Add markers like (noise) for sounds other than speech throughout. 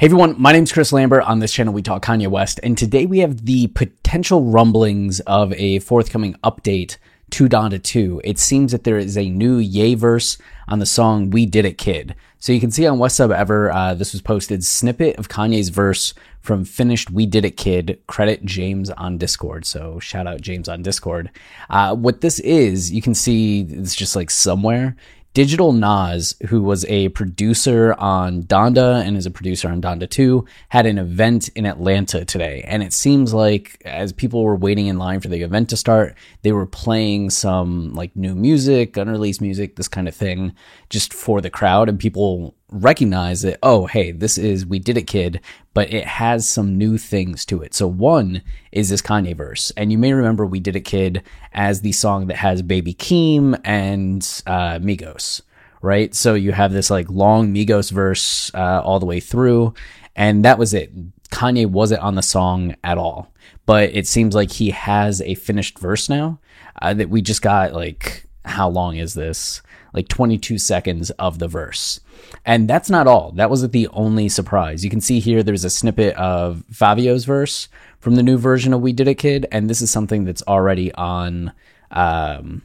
Hey everyone, my name's Chris Lambert. On this channel, we talk Kanye West, and today we have the potential rumblings of a forthcoming update to Donda 2. It seems that there is a new Yay verse on the song We Did It Kid. So you can see on West Sub Ever, uh, this was posted snippet of Kanye's verse from finished We Did It Kid. Credit James on Discord. So shout out James on Discord. Uh, what this is, you can see it's just like somewhere. Digital Nas, who was a producer on Donda and is a producer on Donda 2, had an event in Atlanta today. And it seems like as people were waiting in line for the event to start, they were playing some like new music, unreleased music, this kind of thing, just for the crowd. And people recognize that, oh, hey, this is We Did It Kid, but it has some new things to it. So, one is this Kanye verse. And you may remember We Did It Kid as the song that has Baby Keem and uh, Migos, right? So, you have this like long Migos verse uh, all the way through. And that was it. Kanye wasn't on the song at all. But it seems like he has a finished verse now uh, that we just got like, how long is this? Like 22 seconds of the verse. And that's not all. That wasn't the only surprise. You can see here there's a snippet of Fivio's verse from the new version of We Did It Kid, and this is something that's already on um,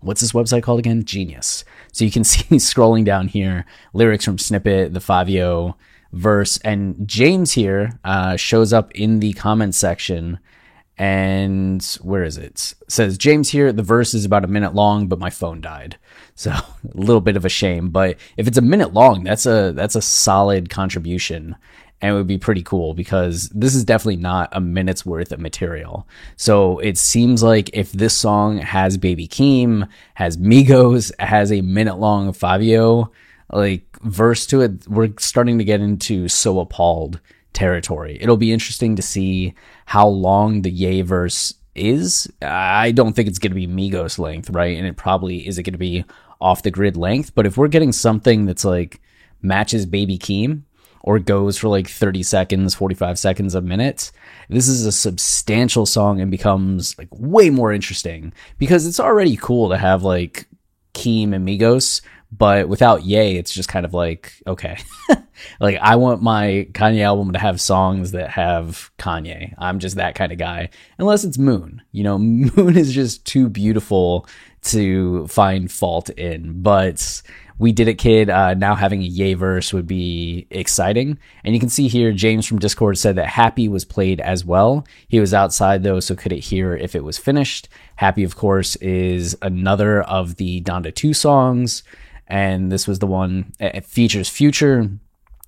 what's this website called again? Genius. So you can (laughs) see scrolling down here lyrics from snippet, the Fabio verse, and James here uh, shows up in the comment section and where is it? it? says James here the verse is about a minute long but my phone died. So (laughs) a little bit of a shame, but if it's a minute long, that's a that's a solid contribution and it would be pretty cool because this is definitely not a minute's worth of material. So it seems like if this song has Baby Keem, has Migos, has a minute long Fivio like verse to it, we're starting to get into so appalled territory. It'll be interesting to see how long the Ye verse is. I don't think it's going to be Migos length, right? And it probably is it going to be off the grid length. But if we're getting something that's like matches Baby Keem or goes for like 30 seconds, 45 seconds a minute, this is a substantial song and becomes like way more interesting because it's already cool to have like Keem and Migos but without Yay, it's just kind of like, okay. (laughs) like I want my Kanye album to have songs that have Kanye. I'm just that kind of guy. Unless it's Moon. You know, (laughs) Moon is just too beautiful to find fault in. But we did it, kid. Uh, now having a yay verse would be exciting. And you can see here, James from Discord said that Happy was played as well. He was outside though, so couldn't hear if it was finished. Happy, of course, is another of the Donda 2 songs and this was the one it features Future.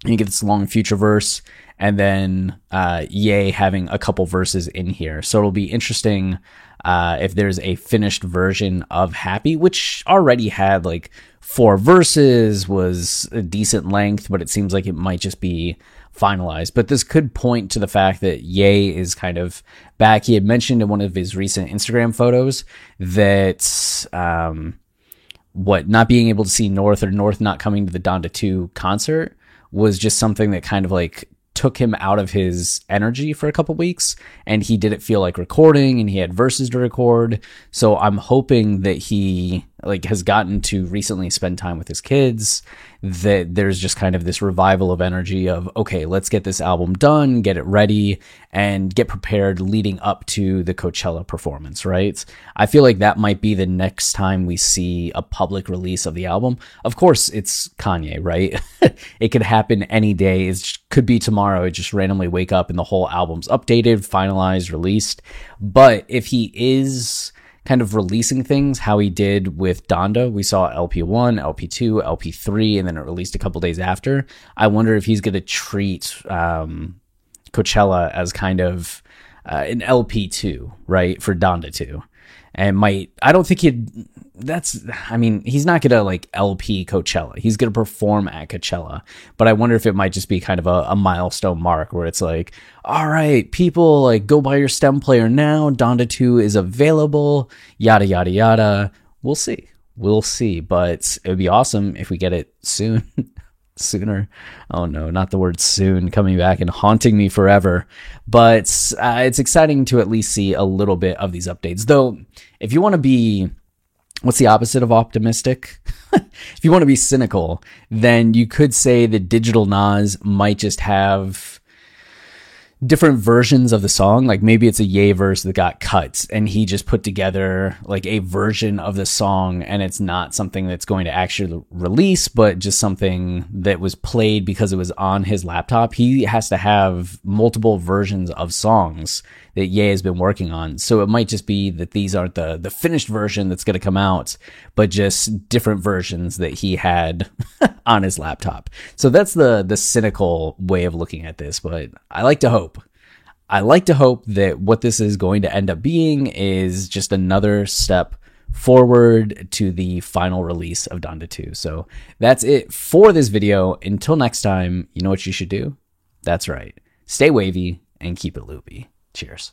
You get this long Future verse, and then uh, Ye having a couple verses in here. So it'll be interesting uh, if there's a finished version of Happy, which already had like four verses, was a decent length, but it seems like it might just be finalized. But this could point to the fact that yay is kind of back. He had mentioned in one of his recent Instagram photos that um, what not being able to see North or North not coming to the Donda 2 concert was just something that kind of like took him out of his energy for a couple weeks and he didn't feel like recording and he had verses to record. So I'm hoping that he like has gotten to recently spend time with his kids that there's just kind of this revival of energy of okay let's get this album done get it ready and get prepared leading up to the coachella performance right? I feel like that might be the next time we see a public release of the album. Of course it's kanye right? (laughs) It could happen any day. It could be tomorrow. It just randomly wake up and the whole album's updated finalized released. But if he is kind of releasing things how he did with Donda. We saw LP1, LP2, LP3, and then it released a couple days after. I wonder if he's going to treat um, Coachella as kind of uh, an LP2, right, for Donda 2. And might I don't think he'd that's I mean he's not gonna like LP Coachella. He's gonna perform at Coachella. But I wonder if it might just be kind of a, a milestone mark where it's like all right people like go buy your stem player now. Donda 2 is available. Yada yada yada. We'll see. We'll see. But it would be awesome if we get it soon (laughs) sooner. Oh no, not the word soon coming back and haunting me forever. But uh, it's exciting to at least see a little bit of these updates. Though, if you want to be, what's the opposite of optimistic? (laughs) if you want to be cynical, then you could say that Digital Nas might just have different versions of the song. Like maybe it's a Ye verse that got cut and he just put together like a version of the song and it's not something that's going to actually release, but just something that was played because it was on his laptop. He has to have multiple versions of songs that Ye has been working on. So it might just be that these aren't the, the finished version that's going to come out, but just different versions that he had (laughs) on his laptop. So that's the, the cynical way of looking at this, but I like to hope. I like to hope that what this is going to end up being is just another step forward to the final release of Donda 2. So that's it for this video. Until next time, you know what you should do? That's right. Stay wavy and keep it loopy. Cheers.